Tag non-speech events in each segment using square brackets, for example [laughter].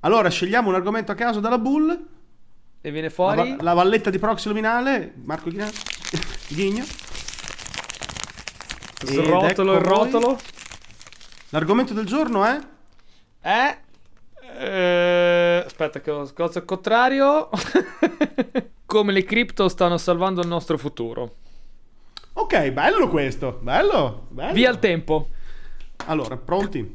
Allora, scegliamo un argomento a caso dalla Bull. E viene La, fuori. va- la valletta di proxy luminale, Marco Ghigna- [laughs] Ghigno. Ed Srotolo ecco il voi. rotolo. L'argomento del giorno è... Eh. eh, aspetta, che ho cosa al contrario. [laughs] Come le cripto stanno salvando il nostro futuro. Ok, bello questo, bello, bello. Via il tempo. Allora, pronti?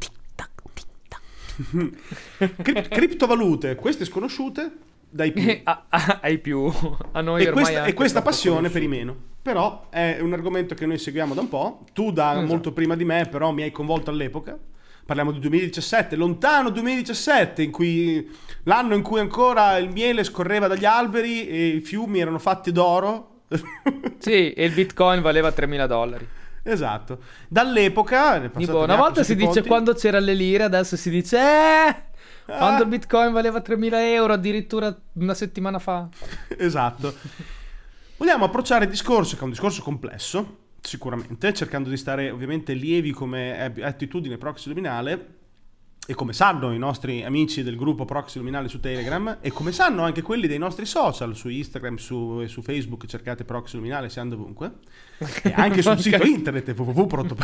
Cri- criptovalute, queste sconosciute dai più. [laughs] Ah, ah, ai più. A noi e ormai questa, e questa passione per i meno. Però è un argomento che noi seguiamo da un po'. Tu da Esatto. molto prima di me, però mi hai convolto all'epoca. Parliamo di 2017, lontano 2017, in cui l'anno in cui ancora il miele scorreva dagli alberi e i fiumi erano fatti d'oro. Sì, e il bitcoin valeva 3.000 dollari. Esatto. Dall'epoca, Tipo, una volta si dice conti. quando c'era le lire, adesso si dice eh, quando Ah. il bitcoin valeva 3.000 euro addirittura una settimana fa. [laughs] Esatto. Vogliamo approcciare il discorso, che è un discorso complesso, sicuramente, cercando di stare ovviamente lievi come attitudine proxy luminale e come sanno i nostri amici del gruppo proxy luminale su Telegram e come sanno anche quelli dei nostri social su Instagram su, e su Facebook, cercate proxy luminale, siamo dovunque. E anche sul [laughs] sito internet www.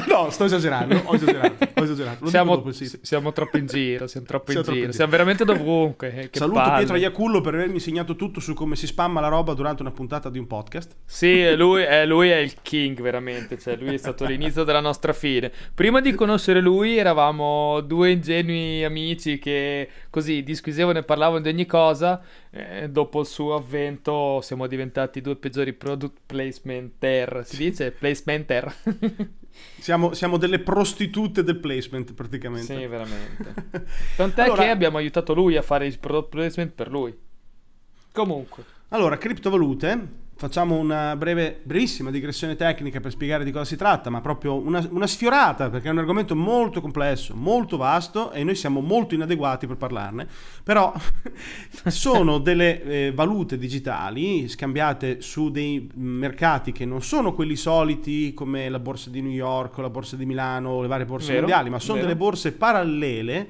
[laughs] No, sto esagerando, ho esagerato, ho [laughs] esagerato. Siamo, siamo troppo in giro, siamo troppo in Siamo giro, in siamo veramente dovunque. eh, Saluto palle. Pietro Iacullo per avermi insegnato tutto su come si spamma la roba durante una puntata di un podcast. Sì, lui è, lui è il king veramente, cioè lui è stato l'inizio della nostra fine. Prima di conoscere lui eravamo due ingenui amici che così disquisevano e parlavano di ogni cosa. Eh, dopo il suo avvento siamo diventati due peggiori product placementer, si dice [laughs] placementer? [laughs] Siamo, siamo delle prostitute del placement praticamente. sì, veramente. [laughs] Tant'è Allora- che abbiamo aiutato lui a fare il product placement per lui. Comunque. Allora, criptovalute, facciamo una breve, brevissima digressione tecnica per spiegare di cosa si tratta, ma proprio una, una sfiorata, perché è un argomento molto complesso, molto vasto e noi siamo molto inadeguati per parlarne, però [laughs] sono delle eh, valute digitali scambiate su dei mercati che non sono quelli soliti come la borsa di New York o la borsa di Milano o le varie borse Vero, mondiali, ma sono vero. delle borse parallele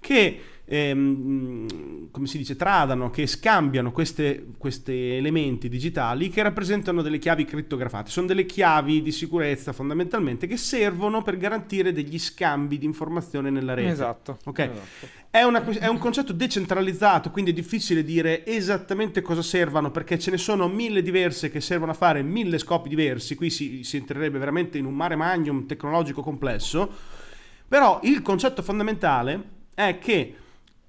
che ehm, come si dice tradano, che scambiano queste- questi elementi digitali che rappresentano delle chiavi crittografate. Sono delle chiavi di sicurezza fondamentalmente che servono per garantire degli scambi di informazione nella rete. Esatto. Ok. esatto. È, una- è un concetto decentralizzato, quindi è difficile dire esattamente cosa servano, perché ce ne sono mille diverse che servono a fare mille scopi diversi. Qui si, si entrerebbe veramente in un mare magnum tecnologico complesso. Però il concetto fondamentale è che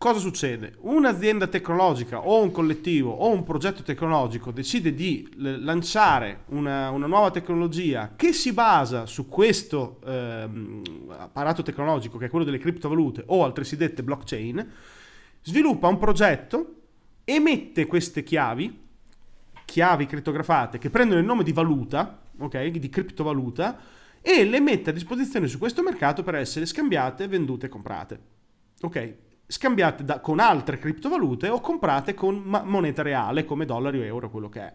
cosa succede? Un'azienda tecnologica o un collettivo o un progetto tecnologico decide di lanciare una, una nuova tecnologia che si basa su questo ehm, apparato tecnologico che è quello delle criptovalute o altresì dette blockchain, sviluppa un progetto, emette queste chiavi, chiavi crittografate che prendono il nome di valuta, ok, di criptovaluta, e le mette a disposizione su questo mercato per essere scambiate, vendute e comprate. Ok? Scambiate da- con altre criptovalute o comprate con ma- moneta reale come dollari o euro, quello che è.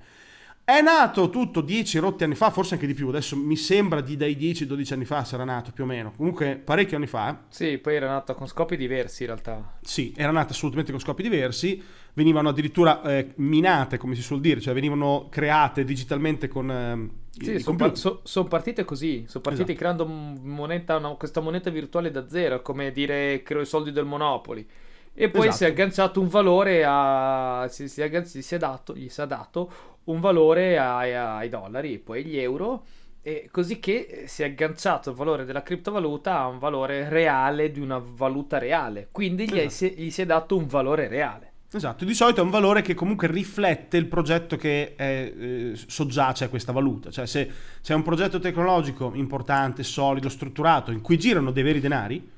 È nato tutto 10 rotti anni fa, forse anche di più, adesso mi sembra di dai 10-12 anni fa sarà nato più o meno, comunque parecchi anni fa. Sì, poi era nato con scopi diversi in realtà. Sì, era nata assolutamente con scopi diversi, venivano addirittura eh, minate, come si suol dire, cioè venivano create digitalmente con ehm, Sì, sono computer. partite così, sono partite Esatto. creando moneta, una- questa moneta virtuale da zero, come dire creo i soldi del Monopoli. E poi Esatto. si è agganciato un valore a... si, si è, si è dato, gli si è dato un valore ai, ai dollari, poi gli euro, e così che si è agganciato il valore della criptovaluta a un valore reale di una valuta reale. Quindi gli, è- Esatto. si- gli si è dato un valore reale. Esatto, di solito è un valore che comunque riflette il progetto che è, eh, soggiace a questa valuta. Cioè se c'è un progetto tecnologico importante, solido, strutturato, in cui girano dei veri denari,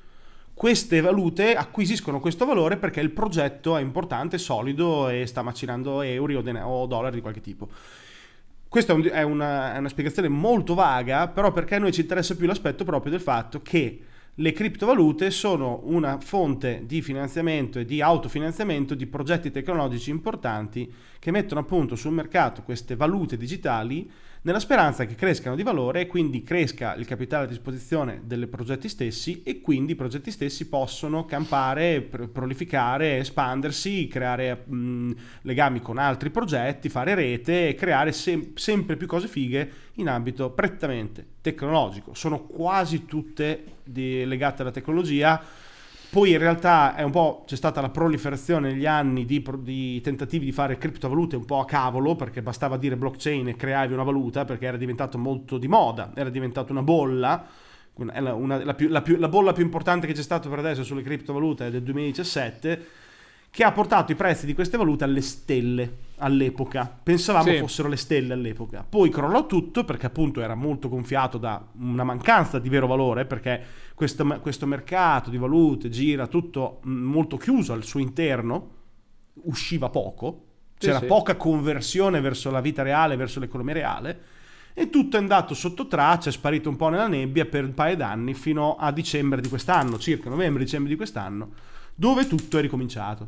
queste valute acquisiscono questo valore perché il progetto è importante, solido e sta macinando euro o, dena- o dollari di qualche tipo. Questa è, un- è una, è una spiegazione molto vaga, però perché a noi ci interessa più l'aspetto proprio del fatto che le criptovalute sono una fonte di finanziamento e di autofinanziamento di progetti tecnologici importanti che mettono appunto sul mercato queste valute digitali nella speranza che crescano di valore e quindi cresca il capitale a disposizione dei progetti stessi e quindi i progetti stessi possono campare, prolificare, espandersi, creare mh, legami con altri progetti, fare rete e creare sem- sempre più cose fighe in ambito prettamente tecnologico. Sono quasi tutte di, legate alla tecnologia poi in realtà è un po' c'è stata la proliferazione negli anni di, di, tentativi di fare criptovalute un po' a cavolo, perché bastava dire blockchain e creavi una valuta, perché era diventato molto di moda, era diventato una bolla. Una, una, la, più, la, più, la, bolla più importante che c'è stata per adesso sulle criptovalute è del 2017 che ha portato i prezzi di queste valute alle stelle all'epoca. Pensavamo sì. fossero le stelle all'epoca. Poi crollò tutto perché appunto era molto gonfiato da una mancanza di vero valore, perché questo, questo mercato di valute gira tutto mm, molto chiuso al suo interno, usciva poco, c'era sì, sì. poca conversione verso la vita reale, verso l'economia reale. E tutto è andato sotto traccia, è sparito un po' nella nebbia per un paio d'anni fino a dicembre di quest'anno, circa novembre-dicembre di quest'anno, dove tutto è ricominciato,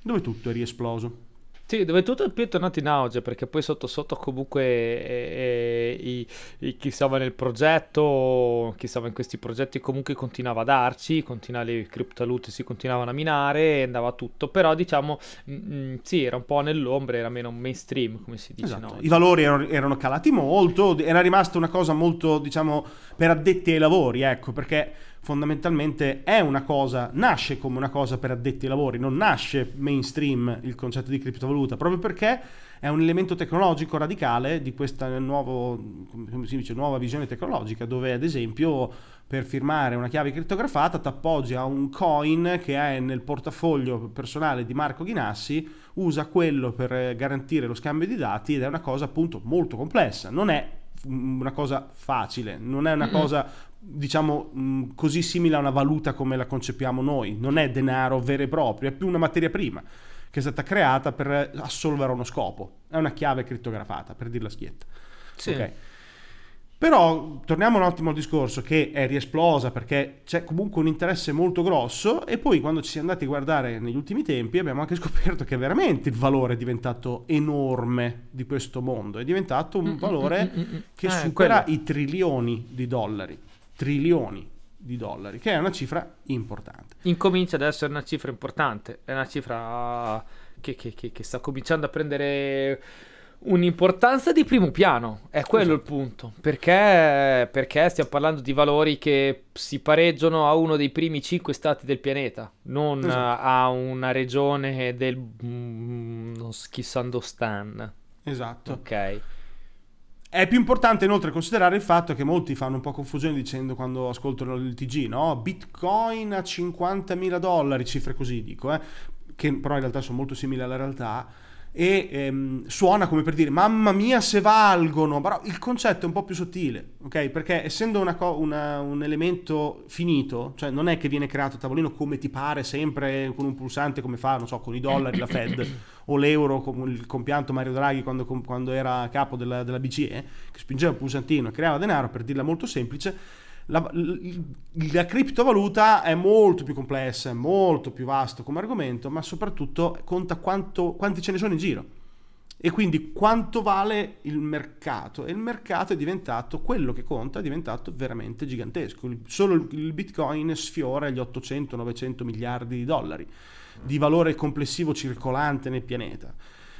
dove tutto è riesploso. Sì, dove tutto è più tornato in auge, perché poi sotto sotto comunque eh, eh, i, i, chi stava nel progetto, chi stava in questi progetti comunque continuava a darci, continuava, le criptovalute si continuavano a minare, andava tutto, però diciamo mh, mm, mm, sì, era un po' nell'ombra, era meno mainstream, come si dice. Esatto. No? I valori erano, erano, calati molto, era rimasta una cosa molto, diciamo, per addetti ai lavori, ecco, perché fondamentalmente è una cosa, nasce come una cosa per addetti ai lavori, non nasce mainstream il concetto di criptovaluta, proprio perché è un elemento tecnologico radicale di questa nuovo, dice, nuova visione tecnologica, dove ad esempio per firmare una chiave crittografata ti appoggi a un coin che è nel portafoglio personale di Marco Ghinassi, usa quello per garantire lo scambio di dati ed è una cosa appunto molto complessa, non è una cosa facile, non è una cosa diciamo mh, così simile a una valuta come la concepiamo noi, non è denaro vero e proprio, è più una materia prima che è stata creata per assolvere uno scopo, è una chiave crittografata, per dirla schietta. Sì. Okay. Però torniamo un attimo al discorso che è riesplosa perché c'è comunque un interesse molto grosso e poi quando ci siamo andati a guardare negli ultimi tempi abbiamo anche [laughs] scoperto che veramente il valore è diventato enorme di questo mondo, è diventato un mm, mm, valore mm, che eh, supera quello. i trilioni di dollari trilioni di dollari, che è una cifra importante. Incomincia ad essere una cifra importante, è una cifra che, che, che, che sta cominciando a prendere un'importanza di primo piano, è quello esatto. il punto, perché, perché, stiamo parlando di valori che si pareggiano a uno dei primi cinque stati del pianeta, non esatto. a una regione del mm, non Schisandostan. Esatto. Ok. È più importante inoltre considerare il fatto che molti fanno un po' confusione dicendo quando ascoltano il TG, no? Bitcoin a 50.000 dollari, cifre così dico, eh? che però in realtà sono molto simili alla realtà e ehm, suona come per dire mamma mia se valgono, però il concetto è un po' più sottile, ok? Perché essendo una co- una, un elemento finito, cioè non è che viene creato a tavolino come ti pare sempre con un pulsante come fa, non so, con i dollari la Fed [coughs] o l'euro con il compianto Mario Draghi quando, quando era capo della, della BCE, che spingeva il pulsantino e creava denaro, per dirla molto semplice, la, la, criptovaluta è molto più complessa, è molto più vasto come argomento, ma soprattutto conta quanto, quanti ce ne sono in giro. E quindi quanto vale il mercato? E il mercato è diventato, quello che conta, è diventato veramente gigantesco. Solo il Bitcoin sfiora gli 800-900 miliardi di dollari di valore complessivo circolante nel pianeta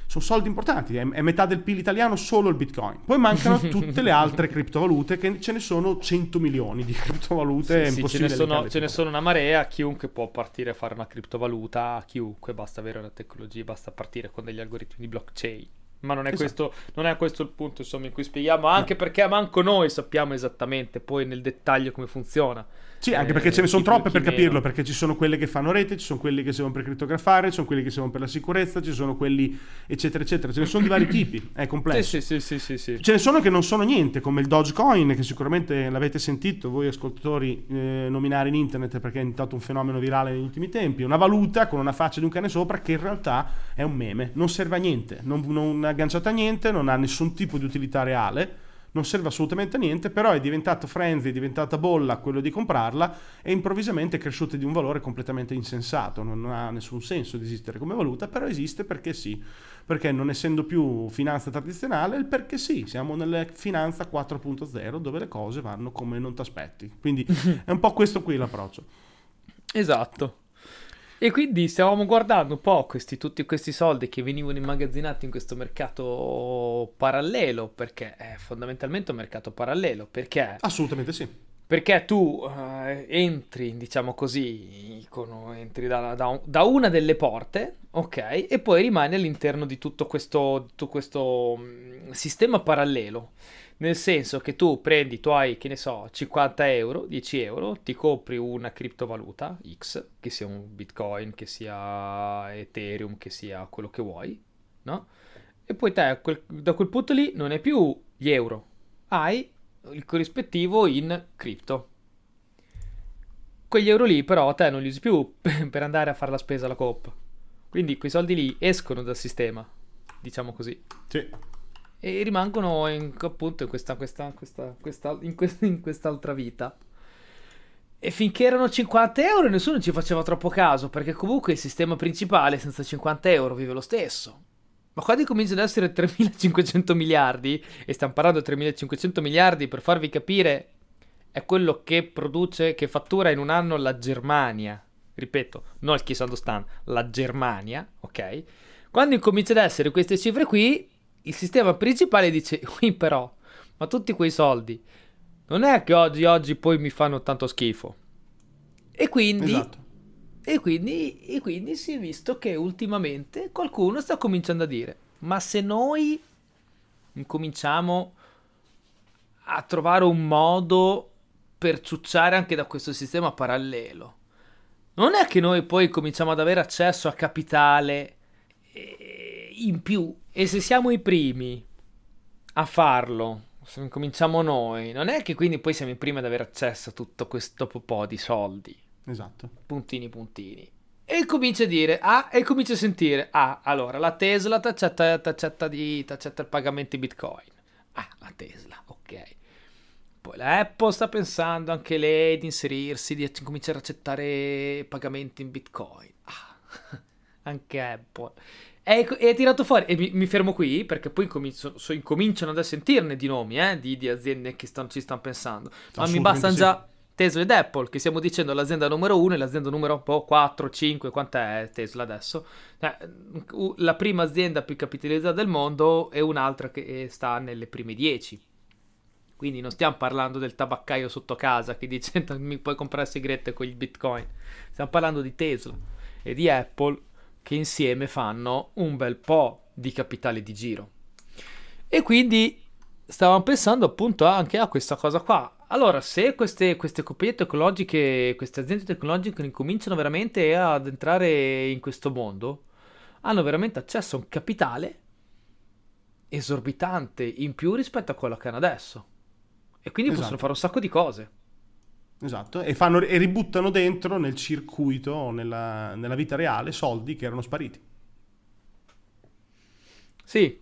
sono soldi importanti, è, metà del PIL italiano solo il bitcoin. Poi mancano [laughs] tutte le altre criptovalute, che ce ne sono 100 milioni di criptovalute. Sì, sì ce, ne sono, ce ne sono una marea, chiunque può partire a fare una criptovaluta, chiunque, basta avere una tecnologia, basta partire con degli algoritmi di blockchain. Ma non è, esatto. questo, non è questo il punto insomma, in cui spieghiamo, anche no. perché manco noi sappiamo esattamente poi nel dettaglio come funziona. Sì, anche perché ce ne sono troppe per capirlo, meno. perché ci sono quelle che fanno rete, ci sono quelli che servono per crittografare, ci sono quelli che servono per la sicurezza, ci sono quelli eccetera eccetera, ce ne sono di vari tipi, è complesso. Sì, sì, sì, sì, sì, Ce ne sono che non sono niente, come il Dogecoin, che sicuramente l'avete sentito voi ascoltatori eh, nominare in internet perché è diventato un fenomeno virale negli ultimi tempi, una valuta con una faccia di un cane sopra che in realtà è un meme, non serve a niente, non, non è agganciata a niente, non ha nessun tipo di utilità reale non serve assolutamente a niente, però è diventato frenzy, è diventata bolla quello di comprarla e improvvisamente è cresciuta di un valore completamente insensato, non ha nessun senso di esistere come valuta, però esiste perché sì, perché non essendo più finanza tradizionale, il perché sì, siamo nella finanza 4.0 dove le cose vanno come non ti aspetti, quindi [laughs] è un po' questo qui l'approccio. Esatto. E quindi stavamo guardando un po' questi, tutti questi soldi che venivano immagazzinati in questo mercato parallelo, perché è fondamentalmente un mercato parallelo, perché... Assolutamente sì. Perché tu uh, entri, diciamo così, con, entri da, da, da, una delle porte, ok, e poi rimani all'interno di tutto questo, tutto questo um, sistema parallelo. Nel senso che tu prendi, tu hai, che ne so, 50 euro, 10 euro, ti compri una criptovaluta X, che sia un Bitcoin, che sia Ethereum, che sia quello che vuoi, no? E poi te da quel punto lì non è più gli euro, hai il corrispettivo in cripto. Quegli euro lì però te non li usi più [laughs] per andare a fare la spesa alla coop. Quindi quei soldi lì escono dal sistema, diciamo così. Sì e rimangono in, appunto in, questa, questa, questa, questa in, in quest'altra vita. E finché erano 50 euro nessuno ci faceva troppo caso, perché comunque il sistema principale senza 50 euro vive lo stesso. Ma quando cominciano ad essere 3500 miliardi, e stiamo parlando di 3500 miliardi per farvi capire, è quello che produce, che fattura in un anno la Germania. Ripeto, non il Kisandostan, la Germania, ok? Quando incomincia ad essere queste cifre qui, il sistema principale dice, [laughs] qui però, ma tutti quei soldi, non è che oggi, oggi poi mi fanno tanto schifo. E quindi, esatto. e quindi, e quindi si è visto che ultimamente qualcuno sta cominciando a dire, ma se noi incominciamo a trovare un modo per ciucciare anche da questo sistema parallelo, non è che noi poi cominciamo ad avere accesso a capitale in più e se siamo i primi a farlo, se cominciamo noi, non è che quindi poi siamo i primi ad avere accesso a tutto questo po' di soldi. Esatto. Puntini, puntini. E comincia a dire, ah, e comincia a sentire, ah, allora, la Tesla ti accetta il pagamento in Bitcoin. Ah, la Tesla, ok. Poi la Apple sta pensando anche lei di inserirsi, di cominciare a accettare pagamenti in Bitcoin. Ah, [laughs] anche Apple. E hai tirato fuori, e mi, mi, fermo qui perché poi incomincio, so, incominciano ad sentirne di nomi, eh, di, di, aziende che stanno, ci stanno pensando. Ma mi bastano già Tesla ed Apple, che stiamo dicendo l'azienda numero 1 e l'azienda numero oh, 4, 5, quant'è Tesla adesso? Eh, la prima azienda più capitalizzata del mondo e un'altra che sta nelle prime 10. Quindi non stiamo parlando del tabaccaio sotto casa che dice mi puoi comprare sigarette con il bitcoin. Stiamo parlando di Tesla e di Apple che insieme fanno un bel po' di capitale di giro. E quindi stavamo pensando appunto anche a questa cosa qua. Allora, se queste, queste compagnie tecnologiche, queste aziende tecnologiche incominciano veramente ad entrare in questo mondo, hanno veramente accesso a un capitale esorbitante in più rispetto a quello che hanno adesso. E quindi esatto. possono fare un sacco di cose. Esatto, e, fanno, e ributtano dentro nel circuito, nella, nella vita reale, soldi che erano spariti. Sì,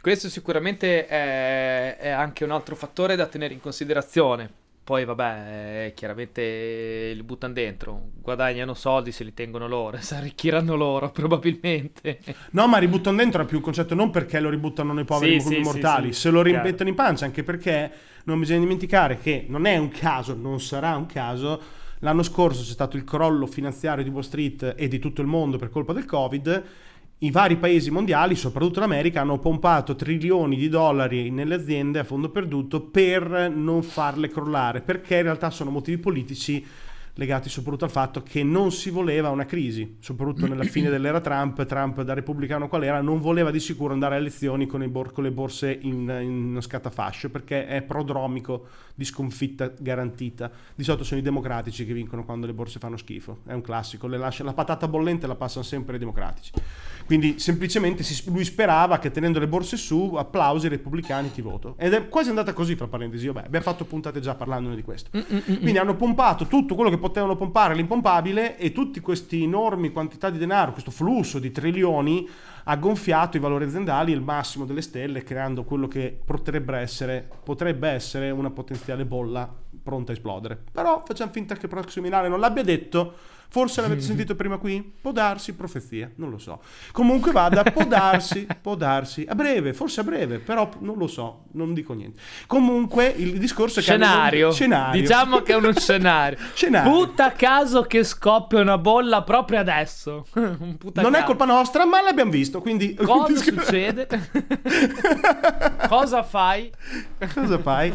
questo sicuramente è, è, anche un altro fattore da tenere in considerazione. Poi, vabbè, chiaramente li buttano dentro, guadagnano soldi se li tengono loro, [laughs] si arricchiranno loro probabilmente. No, ma ributtano dentro è più un concetto non perché lo ributtano noi poveri sì, sì mortali, sì, se lo rimettono in pancia, anche perché non bisogna dimenticare che non è un caso, non sarà un caso, l'anno scorso c'è stato il crollo finanziario di Wall Street e di tutto il mondo per colpa del Covid, i vari paesi mondiali, soprattutto l'America, hanno pompato trilioni di dollari nelle aziende a fondo perduto per non farle crollare, perché in realtà sono motivi politici legati soprattutto al fatto che non si voleva una crisi, soprattutto nella fine dell'era Trump, Trump da repubblicano qual era, non voleva di sicuro andare alle elezioni con, bor- con le borse in, in scatafascio perché è prodromico di sconfitta garantita. Di solito sono i democratici che vincono quando le borse fanno schifo, è un classico, lascia, la patata bollente la passano sempre i democratici. Quindi semplicemente si, lui sperava che tenendo le borse su, applausi, repubblicani ti voto. Ed è quasi andata così, fra parentesi, vabbè, abbiamo fatto puntate già parlandone di questo. Mm-mm-mm. Quindi hanno pompato tutto quello che potevano pompare l'impompabile e tutti questi enormi quantità di denaro, questo flusso di trilioni ha gonfiato i valori aziendali il massimo delle stelle creando quello che potrebbe essere, potrebbe essere una potenziale bolla pronta a esplodere. Però facciamo finta che Proximo Milano non l'abbia detto Forse l'avete sentito prima qui? Può darsi, profezia, non lo so. Comunque vada, può [laughs] darsi, può darsi. A breve, forse a breve, però non lo so, non dico niente. Comunque il discorso è che... Scenario. scenario. Diciamo che è uno [laughs] scenario. scenario. Butta caso che scoppia una bolla proprio adesso. [laughs] Non caso. è colpa nostra, ma l'abbiamo visto, quindi... Cosa succede? Cosa fai? Cosa fai?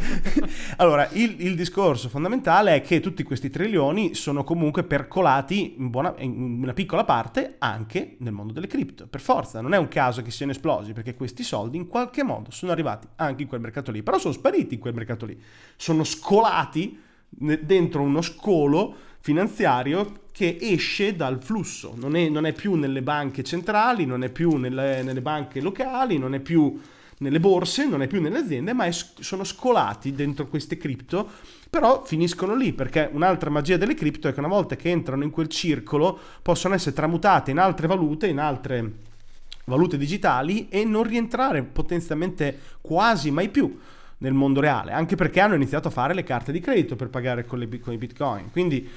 Allora, il, il discorso fondamentale è che tutti questi trilioni sono comunque percolati stati in, buona, in, una piccola parte anche nel mondo delle cripto. Per forza, non è un caso che siano esplosi, perché questi soldi in qualche modo sono arrivati anche in quel mercato lì, però sono spariti in quel mercato lì. Sono scolati dentro uno scolo finanziario che esce dal flusso, non è, non è più nelle banche centrali, non è più nelle, nelle banche locali, non è più nelle borse, non è più nelle aziende, ma è, sono scolati dentro queste cripto, però finiscono lì perché un'altra magia delle cripto è che una volta che entrano in quel circolo possono essere tramutate in altre valute, in altre valute digitali e non rientrare potenzialmente quasi mai più nel mondo reale, anche perché hanno iniziato a fare le carte di credito per pagare con, le, con i bitcoin. Quindi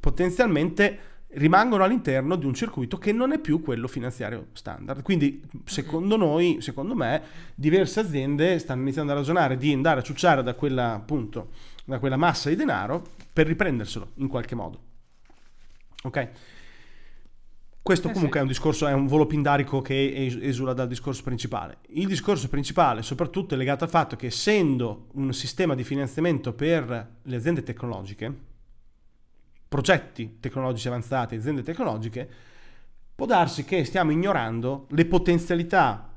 potenzialmente rimangono all'interno di un circuito che non è più quello finanziario standard. Quindi, secondo noi, secondo me, diverse aziende stanno iniziando a ragionare di andare a ciucciare da quella, appunto, da quella massa di denaro per riprenderselo in qualche modo. Ok? Questo eh comunque sì. è un discorso, è un volo pindarico che esula dal discorso principale. Il discorso principale soprattutto è legato al fatto che essendo un sistema di finanziamento per le aziende tecnologiche, progetti tecnologici avanzati, aziende tecnologiche, può darsi che stiamo ignorando le potenzialità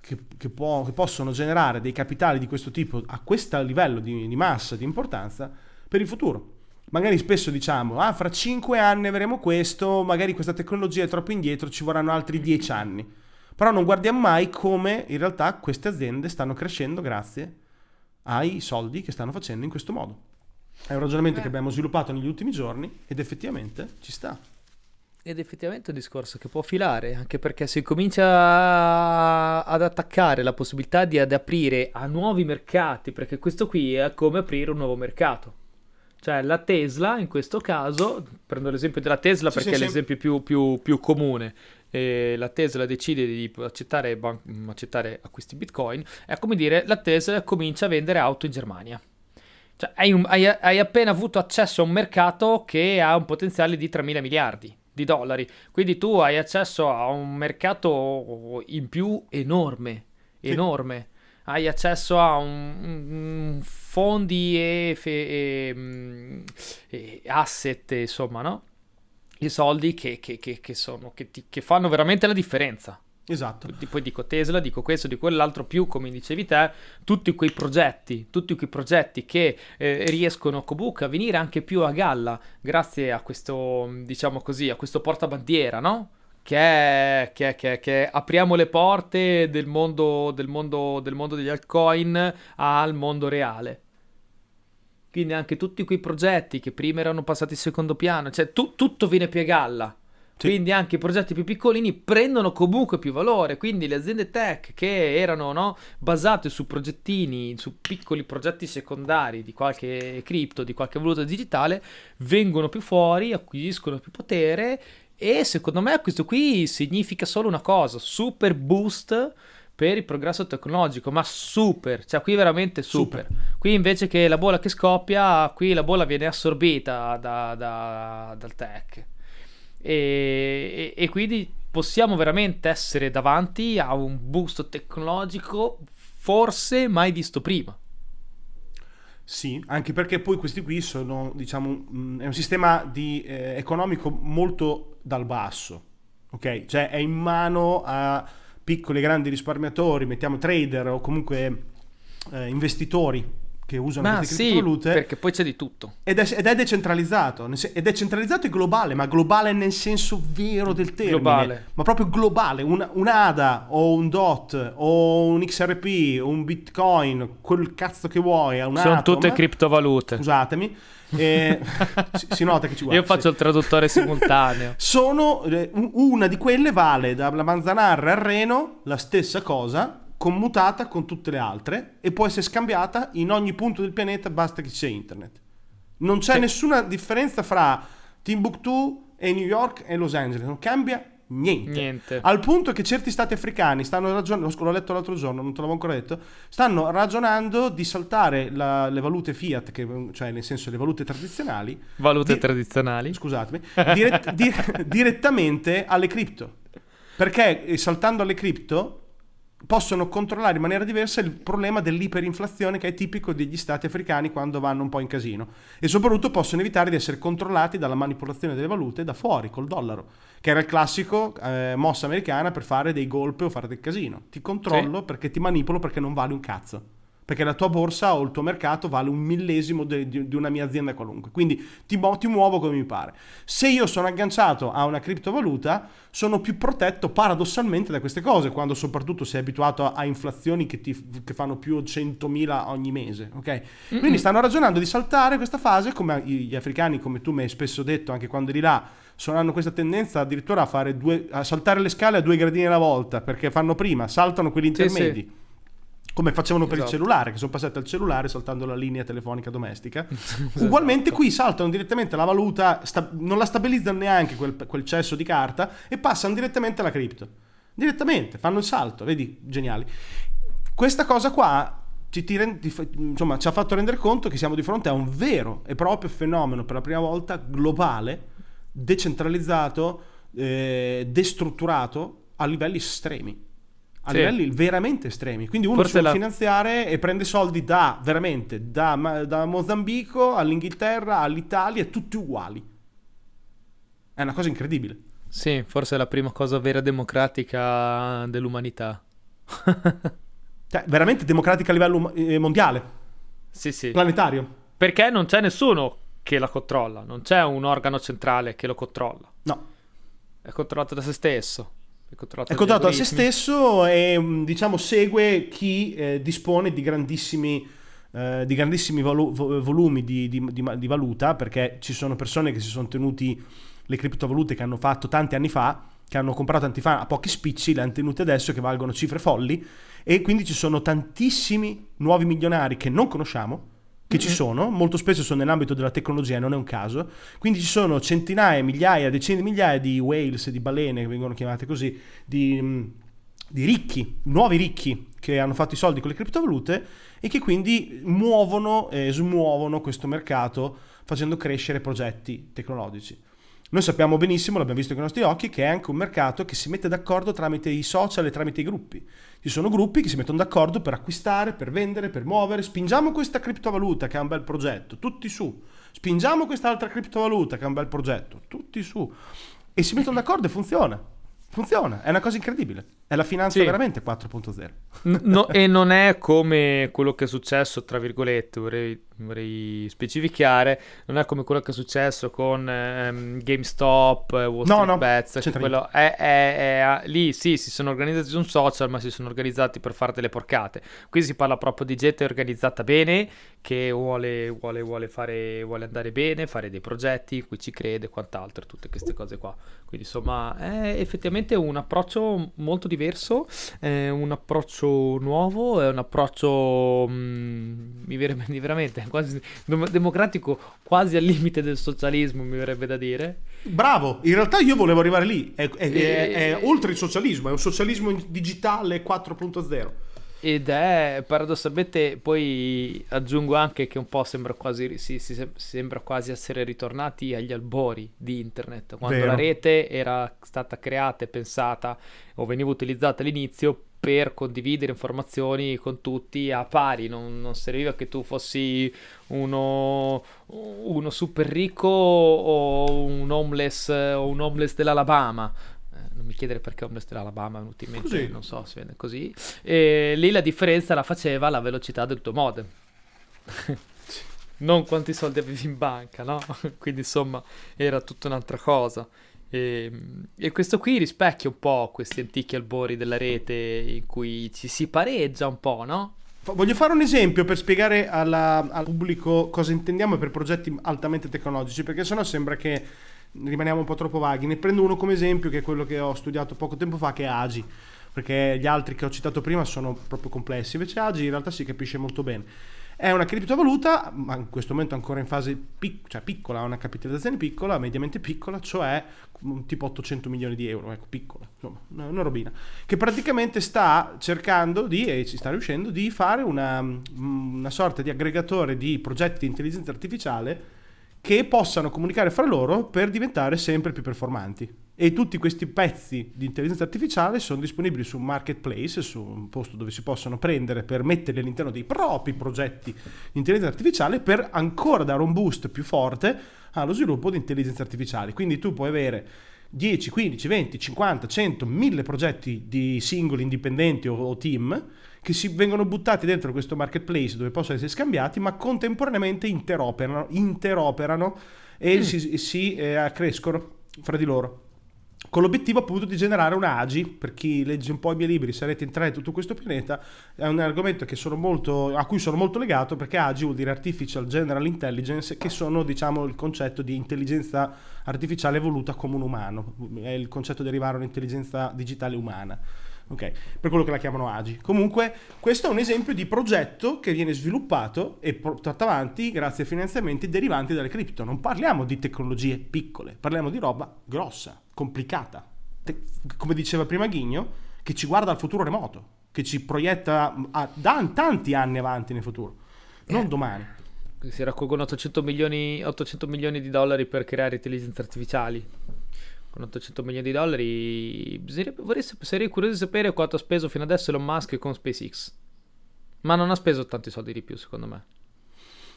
che, che, può, che possono generare dei capitali di questo tipo a questo livello di, di massa, di importanza, per il futuro. Magari spesso diciamo, ah, fra cinque anni avremo questo, magari questa tecnologia è troppo indietro, ci vorranno altri dieci anni. Però non guardiamo mai come in realtà queste aziende stanno crescendo grazie ai soldi che stanno facendo in questo modo. È un ragionamento eh. che abbiamo sviluppato negli ultimi giorni ed effettivamente ci sta. Ed effettivamente è un discorso che può filare, anche perché si comincia ad attaccare la possibilità di ad aprire a nuovi mercati, perché questo qui è come aprire un nuovo mercato. Cioè la Tesla, in questo caso, prendo l'esempio della Tesla sì, perché sì, è l'esempio sì. Più, più, più, comune, e la Tesla decide di accettare, ban- accettare acquisti Bitcoin, è come dire la Tesla comincia a vendere auto in Germania. Cioè, hai, un, hai, hai, appena avuto accesso a un mercato che ha un potenziale di 3.000 miliardi di dollari. Quindi tu hai accesso a un mercato in più enorme, enorme. Sì. Hai accesso a un, un fondi e, e, mm, e, asset, insomma, no? I soldi che, che, che, che sono, ti, che fanno veramente la differenza. Esatto. Poi dico Tesla, dico questo, di quell'altro, più come dicevi te, tutti quei progetti, tutti quei progetti che eh, riescono comunque a venire anche più a galla grazie a questo, diciamo così, a questo portabandiera, no? Che che, che, che apriamo le porte del mondo, del, mondo, del mondo degli altcoin al mondo reale. Quindi anche tutti quei progetti che prima erano passati in secondo piano, cioè tu, tutto viene più a galla. Sì. Quindi anche i progetti più piccolini prendono comunque più valore. Quindi le aziende tech che erano no, basate su progettini, su piccoli progetti secondari di qualche cripto, di qualche valuta digitale, vengono più fuori, acquisiscono più potere. E secondo me questo qui significa solo una cosa: super boost per il progresso tecnologico, ma super, cioè qui veramente super. super. Qui invece che la bolla che scoppia, qui la bolla viene assorbita da, da, dal tech e, e, e quindi possiamo veramente essere davanti a un boost tecnologico forse mai visto prima. Sì, anche perché poi questi qui sono, diciamo, è un sistema di, eh, economico molto dal basso, ok? Cioè è in mano a piccoli e grandi risparmiatori, mettiamo trader o comunque eh, investitori che usano Ma queste sì, criptovalute perché poi c'è di tutto. ed è, ed è decentralizzato. Ed è centralizzato e globale, ma globale nel senso vero del termine. Globale. Ma proprio globale. Un, un ADA o un DOT o un XRP o un Bitcoin, quel cazzo che vuoi. Un Sono Atom, tutte criptovalute. Scusatemi. eh, [laughs] si, si nota che ci guarda. Io faccio sì. il traduttore simultaneo. [laughs] Sono eh, un- una di quelle vale dalla Manzanarra al Reno la stessa cosa, commutata con tutte le altre e può essere scambiata in ogni punto del pianeta, basta che sia internet. Non c'è Sì. nessuna differenza fra Timbuktu e New York e Los Angeles, non cambia niente. Niente. Al punto che certi stati africani stanno ragionando, l'ho letto l'altro giorno, non te l'avevo ancora detto, stanno ragionando di saltare la- le valute fiat, che- cioè nel senso le valute tradizionali, Valute Di- tradizionali. scusatemi, dirett- [laughs] di- direttamente alle cripto. Perché eh, saltando alle cripto possono controllare in maniera diversa il problema dell'iperinflazione che è tipico degli stati africani quando vanno un po' in casino. E soprattutto possono evitare di essere controllati dalla manipolazione delle valute da fuori col dollaro che era il classico eh, mossa americana per fare dei golpe o fare del casino. Ti controllo perché ti manipolo perché non vale un cazzo perché la tua borsa o il tuo mercato vale un millesimo de- di, di una mia azienda qualunque. Quindi ti, ti muovo come mi pare. Se io sono agganciato a una criptovaluta, sono più protetto paradossalmente da queste cose, quando soprattutto sei abituato a, a inflazioni che, ti, che fanno più 100.000 ogni mese. ok? Quindi stanno ragionando di saltare questa fase, come gli africani, come tu mi hai spesso detto, anche quando eri là, sono- hanno questa tendenza addirittura a, fare due, a saltare le scale a due gradini alla volta, perché fanno prima, saltano quelli Sì, sì. Come facevano per Esatto. il cellulare, che sono passati al cellulare saltando la linea telefonica domestica. [laughs] Ugualmente qui saltano direttamente la valuta, sta- non la stabilizzano neanche quel, quel cesso di carta e passano direttamente alla cripto. Direttamente, fanno il salto, vedi, geniali. Questa cosa qua ci, rend- insomma, ci ha fatto rendere conto che siamo di fronte a un vero e proprio fenomeno per la prima volta globale, decentralizzato, eh, destrutturato a livelli estremi a Sì. livelli veramente estremi. Quindi uno Forse la- finanziare e prende soldi da veramente da, da Mozambico all'Inghilterra all'Italia, tutti uguali. È una cosa incredibile. Sì, forse è la prima cosa vera democratica dell'umanità. [laughs] Cioè, veramente democratica a livello um- eh, mondiale, Sì, sì. planetario. Perché non c'è nessuno che la controlla, non c'è un organo centrale che lo controlla. No, È controllato da se stesso. È controllato, è controllato da se stesso e mm, diciamo segue chi eh, dispone di grandissimi, eh, di grandissimi volu- vo- volumi di, di- di- di valuta perché ci sono persone che si sono tenuti le criptovalute che hanno fatto tanti anni fa che hanno comprato tanti fa a pochi spicci le hanno tenute adesso che valgono cifre folli e quindi ci sono tantissimi nuovi milionari che non conosciamo che ci sono, molto spesso sono nell'ambito della tecnologia, non è un caso. Quindi ci sono centinaia, migliaia, decine di migliaia di whales, di balene, che vengono chiamate così, di, mh, di ricchi, nuovi ricchi che hanno fatto i soldi con le criptovalute e che quindi muovono e smuovono questo mercato facendo crescere progetti tecnologici. Noi sappiamo benissimo, l'abbiamo visto con i nostri occhi, che è anche un mercato che si mette d'accordo tramite i social e tramite i gruppi. Ci sono gruppi che si mettono d'accordo per acquistare, per vendere, per muovere. Spingiamo questa criptovaluta che è un bel progetto, tutti su. Spingiamo quest'altra criptovaluta che è un bel progetto, tutti su. E si mettono d'accordo e funziona. Funziona, è una cosa incredibile. È la finanza Sì. veramente 4.0. N- no- e non è come quello che è successo, tra virgolette, vorrei, vorrei specificare, non è come quello che è successo con ehm, GameStop, Wall No, Street no, Bets, che c'entra quello è, è- è- lì sì, si sono organizzati su un social, ma si sono organizzati per fare delle porcate. Qui si parla proprio di gente organizzata bene, che vuole, vuole, vuole, fare, vuole andare bene, fare dei progetti in cui ci crede e quant'altro, tutte queste cose qua. Quindi insomma è effettivamente un approccio molto diverso, è un approccio nuovo, è un approccio mm, mi di veramente quasi dem- democratico, quasi al limite del socialismo, mi verrebbe da dire. Bravo, in realtà io volevo arrivare lì. È, è- E- è- è oltre il socialismo, è un socialismo digitale 4.0. Ed è paradossalmente, poi aggiungo anche che un po' sembra quasi, si, si- sembra quasi essere ritornati agli albori di internet, quando Vero. la rete era stata creata e pensata o veniva utilizzata all'inizio per condividere informazioni con tutti a pari, non, non serviva che tu fossi uno, uno super ricco o un homeless, o un homeless dell'Alabama. Eh, Non mi chiedere perché homeless dell'Alabama è venuto in mente, Così. non so, si vede così. E lì la differenza la faceva la velocità del tuo modem. [laughs] non quanti soldi avevi in banca, no? [laughs] Quindi insomma era tutta un'altra cosa. E, e, questo qui rispecchia un po' questi antichi albori della rete in cui ci si pareggia un po', no? Voglio fare un esempio per spiegare alla, al pubblico cosa intendiamo per progetti altamente tecnologici, perché sennò sembra che rimaniamo un po' troppo vaghi. Ne prendo uno come esempio, che è quello che ho studiato poco tempo fa, che è Agi, perché gli altri che ho citato prima sono proprio complessi, invece Agi in realtà si capisce molto bene. È una criptovaluta, ma in questo momento ancora in fase pic- cioè piccola, una capitalizzazione piccola, mediamente piccola, cioè tipo 800 milioni di euro, ecco, piccola, insomma, una robina, che praticamente sta cercando di, e ci sta riuscendo, di fare una, una sorta di aggregatore di progetti di intelligenza artificiale che possano comunicare fra loro per diventare sempre più performanti e tutti questi pezzi di intelligenza artificiale sono disponibili su un marketplace, su un posto dove si possono prendere per metterli all'interno dei propri progetti di intelligenza artificiale per ancora dare un boost più forte allo sviluppo di intelligenza artificiale. Quindi tu puoi avere 10, 15, 20, 50, 100, 1000 progetti di singoli indipendenti o, team che si vengono buttati dentro questo marketplace dove possono essere scambiati, ma contemporaneamente interoperano, interoperano e mm. si, si eh, accrescono fra di loro con l'obiettivo appunto di generare una AGI, per chi legge un po' i miei libri, sarete in tre tutto questo pianeta, è un argomento molto, a cui sono molto legato perché AGI vuol dire Artificial General Intelligence, che sono diciamo il concetto di intelligenza artificiale evoluta come un umano, è il concetto di arrivare a un'intelligenza digitale umana. Ok, per quello che la chiamano AGI. Comunque, questo è un esempio di progetto che viene sviluppato e portato avanti grazie a finanziamenti derivanti dalle cripto. Non parliamo di tecnologie piccole, parliamo di roba grossa complicata, te- come diceva prima Ghigno, che ci guarda al futuro remoto, che ci proietta a, da tanti anni avanti nel futuro, non eh. domani. Si raccolgono 800 milioni, 800 milioni di dollari per creare intelligenze artificiali. Con 800 milioni di dollari vorrei, sarei curioso di sapere quanto ha speso fino adesso Elon Musk con SpaceX. Ma non ha speso tanti soldi di più, secondo me.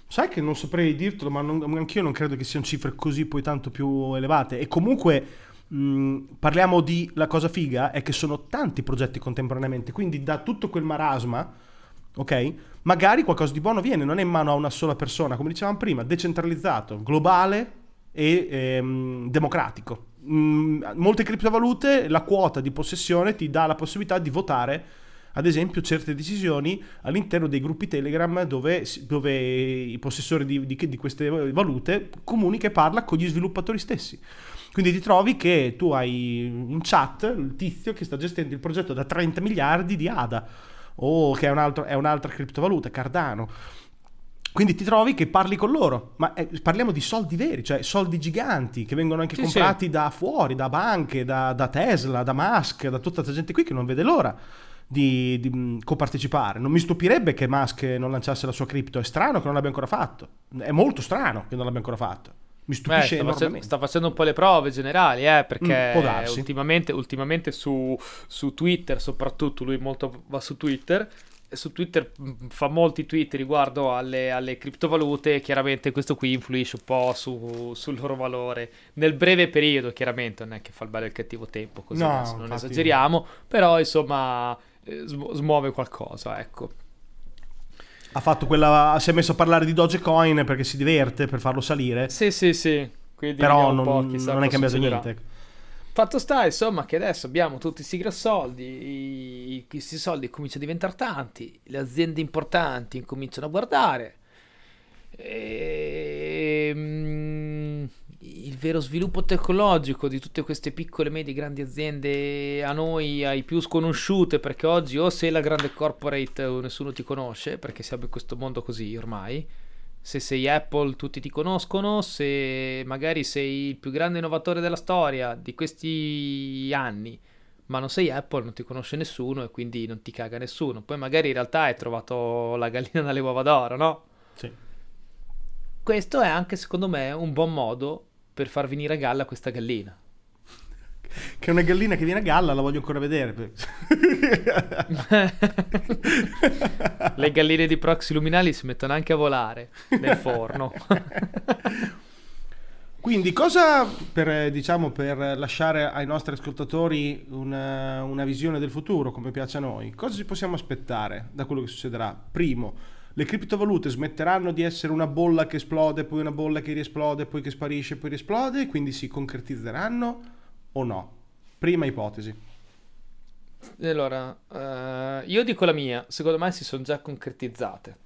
Sai che non saprei dirtelo, ma non, anch'io non credo che siano cifre così poi tanto più elevate. E comunque Mm, parliamo di la cosa figa è che sono tanti progetti contemporaneamente, quindi da tutto quel marasma, ok? Magari qualcosa di buono viene, non è in mano a una sola persona, come dicevamo prima, decentralizzato, globale e ehm, democratico. Mm, molte criptovalute, la quota di possessione ti dà la possibilità di votare ad esempio certe decisioni all'interno dei gruppi Telegram dove, dove i possessori di, di, di, queste valute comunica e parla con gli sviluppatori stessi. Quindi ti trovi che tu hai in chat il tizio che sta gestendo il progetto da 30 miliardi di ADA o che è, un altro, è un'altra criptovaluta, Cardano. Quindi ti trovi che parli con loro, ma eh, parliamo di soldi veri, cioè soldi giganti che vengono anche sì, comprati sì. da fuori, da banche, da, da, Tesla, da Musk, da tutta questa gente qui che non vede l'ora di, di copartecipare. Non mi stupirebbe che Musk non lanciasse la sua cripto, è strano che non l'abbia ancora fatto, è molto strano che non l'abbia ancora fatto. Mi stupisce Beh, sta, facendo, sta facendo un po' le prove generali, eh, perché mm, ultimamente, ultimamente su, su, Twitter, soprattutto lui molto va su Twitter, su Twitter fa molti tweet riguardo alle, alle criptovalute chiaramente questo qui influisce un po' su, sul loro valore. Nel breve periodo, chiaramente, non è che fa il bello e il cattivo tempo, così no, non infatti... esageriamo, però insomma eh, smuove qualcosa, ecco ha fatto quella. Si è messo a parlare di Dogecoin perché si diverte per farlo salire. Sì, sì, sì. Quindi Però non, non è cambiato succederà. niente. Fatto sta, insomma, che adesso abbiamo tutti questi grossi soldi, questi soldi cominciano a diventare tanti, le aziende importanti incominciano a guardare. E ehm, il vero sviluppo tecnologico di tutte queste piccole, medie, grandi aziende a noi, ai più sconosciute, perché oggi o sei la grande corporate o nessuno ti conosce, perché siamo in questo mondo così ormai. Se sei Apple tutti ti conoscono, se magari sei il più grande innovatore della storia di questi anni, ma non sei Apple, non ti conosce nessuno e quindi non ti caga nessuno. Poi magari in realtà hai trovato la gallina dalle uova d'oro, no? Sì. Questo è anche secondo me un buon modo per far venire a galla questa gallina. Che è una gallina che viene a galla, la voglio ancora vedere. [laughs] Le galline di proxy luminali si mettono anche a volare nel forno. [laughs] Quindi, cosa per, diciamo, per lasciare ai nostri ascoltatori una, una, visione del futuro, come piace a noi, cosa ci possiamo aspettare da quello che succederà? Primo, le criptovalute smetteranno di essere una bolla che esplode, poi una bolla che riesplode, poi che sparisce, poi riesplode, quindi si concretizzeranno o no? Prima ipotesi. Allora, uh, io dico la mia, secondo me si sono già concretizzate.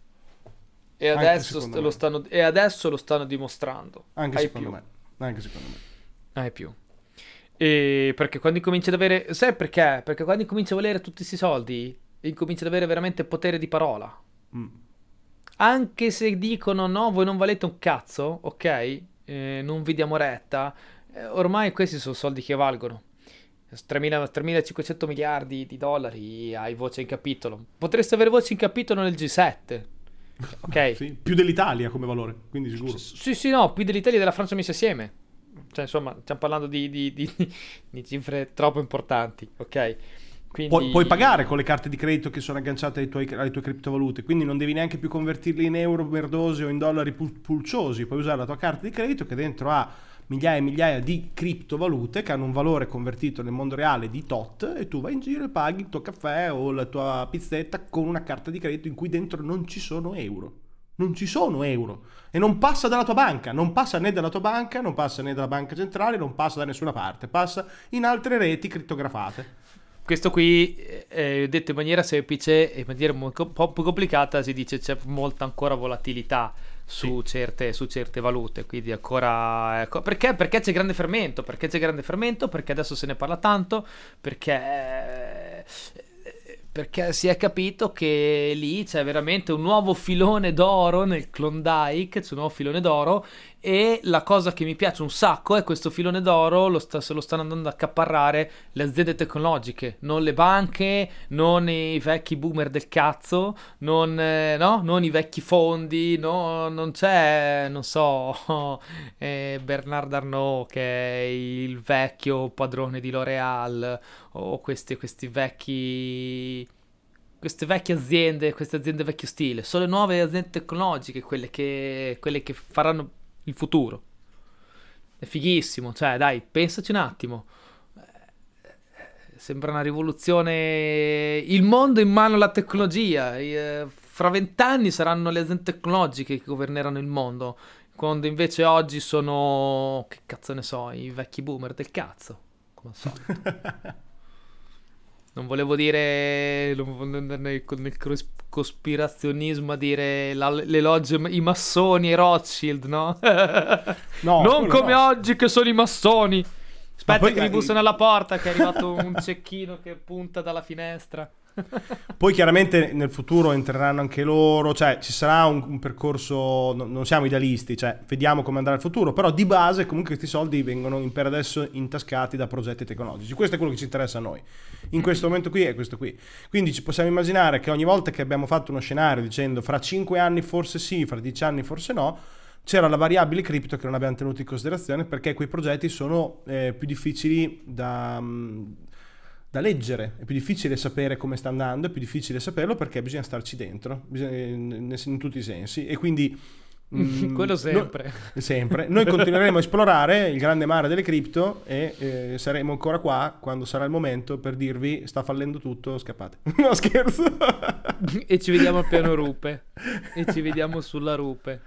E adesso, st- lo stanno, e adesso, lo stanno, dimostrando. Anche Hai secondo più. me. Anche secondo me. Hai più. E perché quando incominci ad avere... Sai perché? Perché quando incominci a volere tutti questi soldi, incominci ad avere veramente potere di parola. Mm. Anche se dicono no, voi non valete un cazzo, ok? Eh, non vi diamo retta. Eh, ormai questi sono soldi che valgono. 3.500 miliardi di dollari hai voce in capitolo. Potreste avere voce in capitolo nel G7. Ok? [laughs] sì, più dell'Italia come valore, quindi sicuro. Sì, sì, no, più dell'Italia e della Francia messe assieme. Cioè, insomma, stiamo parlando di, di, di, [laughs] di cifre troppo importanti, ok? Quindi... Pu- puoi pagare con le carte di credito che sono agganciate ai tuoi, alle tue criptovalute, quindi non devi neanche più convertirli in euro merdosi o in dollari pul- pulciosi, puoi usare la tua carta di credito che dentro ha migliaia e migliaia di criptovalute che hanno un valore convertito nel mondo reale di tot e tu vai in giro e paghi il tuo caffè o la tua pizzetta con una carta di credito in cui dentro non ci sono euro. Non ci sono euro e non passa dalla tua banca, non passa né dalla tua banca, non passa né dalla banca centrale, non passa da nessuna parte, passa in altre reti crittografate. Questo qui, eh, detto in maniera semplice e in maniera un po' più complicata, si dice c'è molta ancora volatilità su, sì. certe, su certe, valute. Quindi ancora. Ecco, perché? Perché c'è grande fermento? Perché c'è grande fermento? Perché adesso se ne parla tanto? Perché. Perché si è capito che lì c'è veramente un nuovo filone d'oro nel Klondike, c'è un nuovo filone d'oro e la cosa che mi piace un sacco è questo filone d'oro lo sta, se lo stanno andando a accaparrare le aziende tecnologiche, non le banche, non i vecchi boomer del cazzo, non, eh, no? non i vecchi fondi, no? non c'è, non so, [laughs] eh, Bernard Arnault che è il vecchio padrone di L'Oreal o questi, questi vecchi queste vecchie aziende, queste aziende vecchio stile, sono le nuove aziende tecnologiche quelle che, quelle che faranno il futuro. È fighissimo, cioè dai, pensaci un attimo. Sembra una rivoluzione. Il mondo in mano alla tecnologia. Eh, fra vent'anni saranno le aziende tecnologiche che governeranno il mondo. Quando invece oggi sono. Che cazzo ne so, i vecchi boomer del cazzo. Come al solito. [laughs] Non volevo dire nel, nel cospirazionismo a dire le logge, i massoni e Rothschild, no? no [laughs] non come no. oggi che sono i massoni. Aspetta che mi bussano alla porta che è arrivato un cecchino che punta dalla finestra. [laughs] Poi chiaramente nel futuro entreranno anche loro, cioè ci sarà un, un percorso, no, non siamo idealisti, cioè vediamo come andrà il futuro, però di base comunque questi soldi vengono per adesso intascati da progetti tecnologici, questo è quello che ci interessa a noi, in questo momento qui è questo qui, quindi ci possiamo immaginare che ogni volta che abbiamo fatto uno scenario dicendo fra 5 anni forse sì, fra 10 anni forse no, c'era la variabile cripto che non abbiamo tenuto in considerazione perché quei progetti sono eh, più difficili da... Mh, da leggere, è più difficile sapere come sta andando, è più difficile saperlo perché bisogna starci dentro, bisogna, in, in, tutti i sensi e quindi... [laughs] Mm, Quello sempre. No, sempre. Noi continueremo a [laughs] esplorare il grande mare delle cripto e eh, saremo ancora qua quando sarà il momento per dirvi sta fallendo tutto, scappate. [laughs] no scherzo. e ci vediamo al piano rupe. E ci vediamo sulla rupe.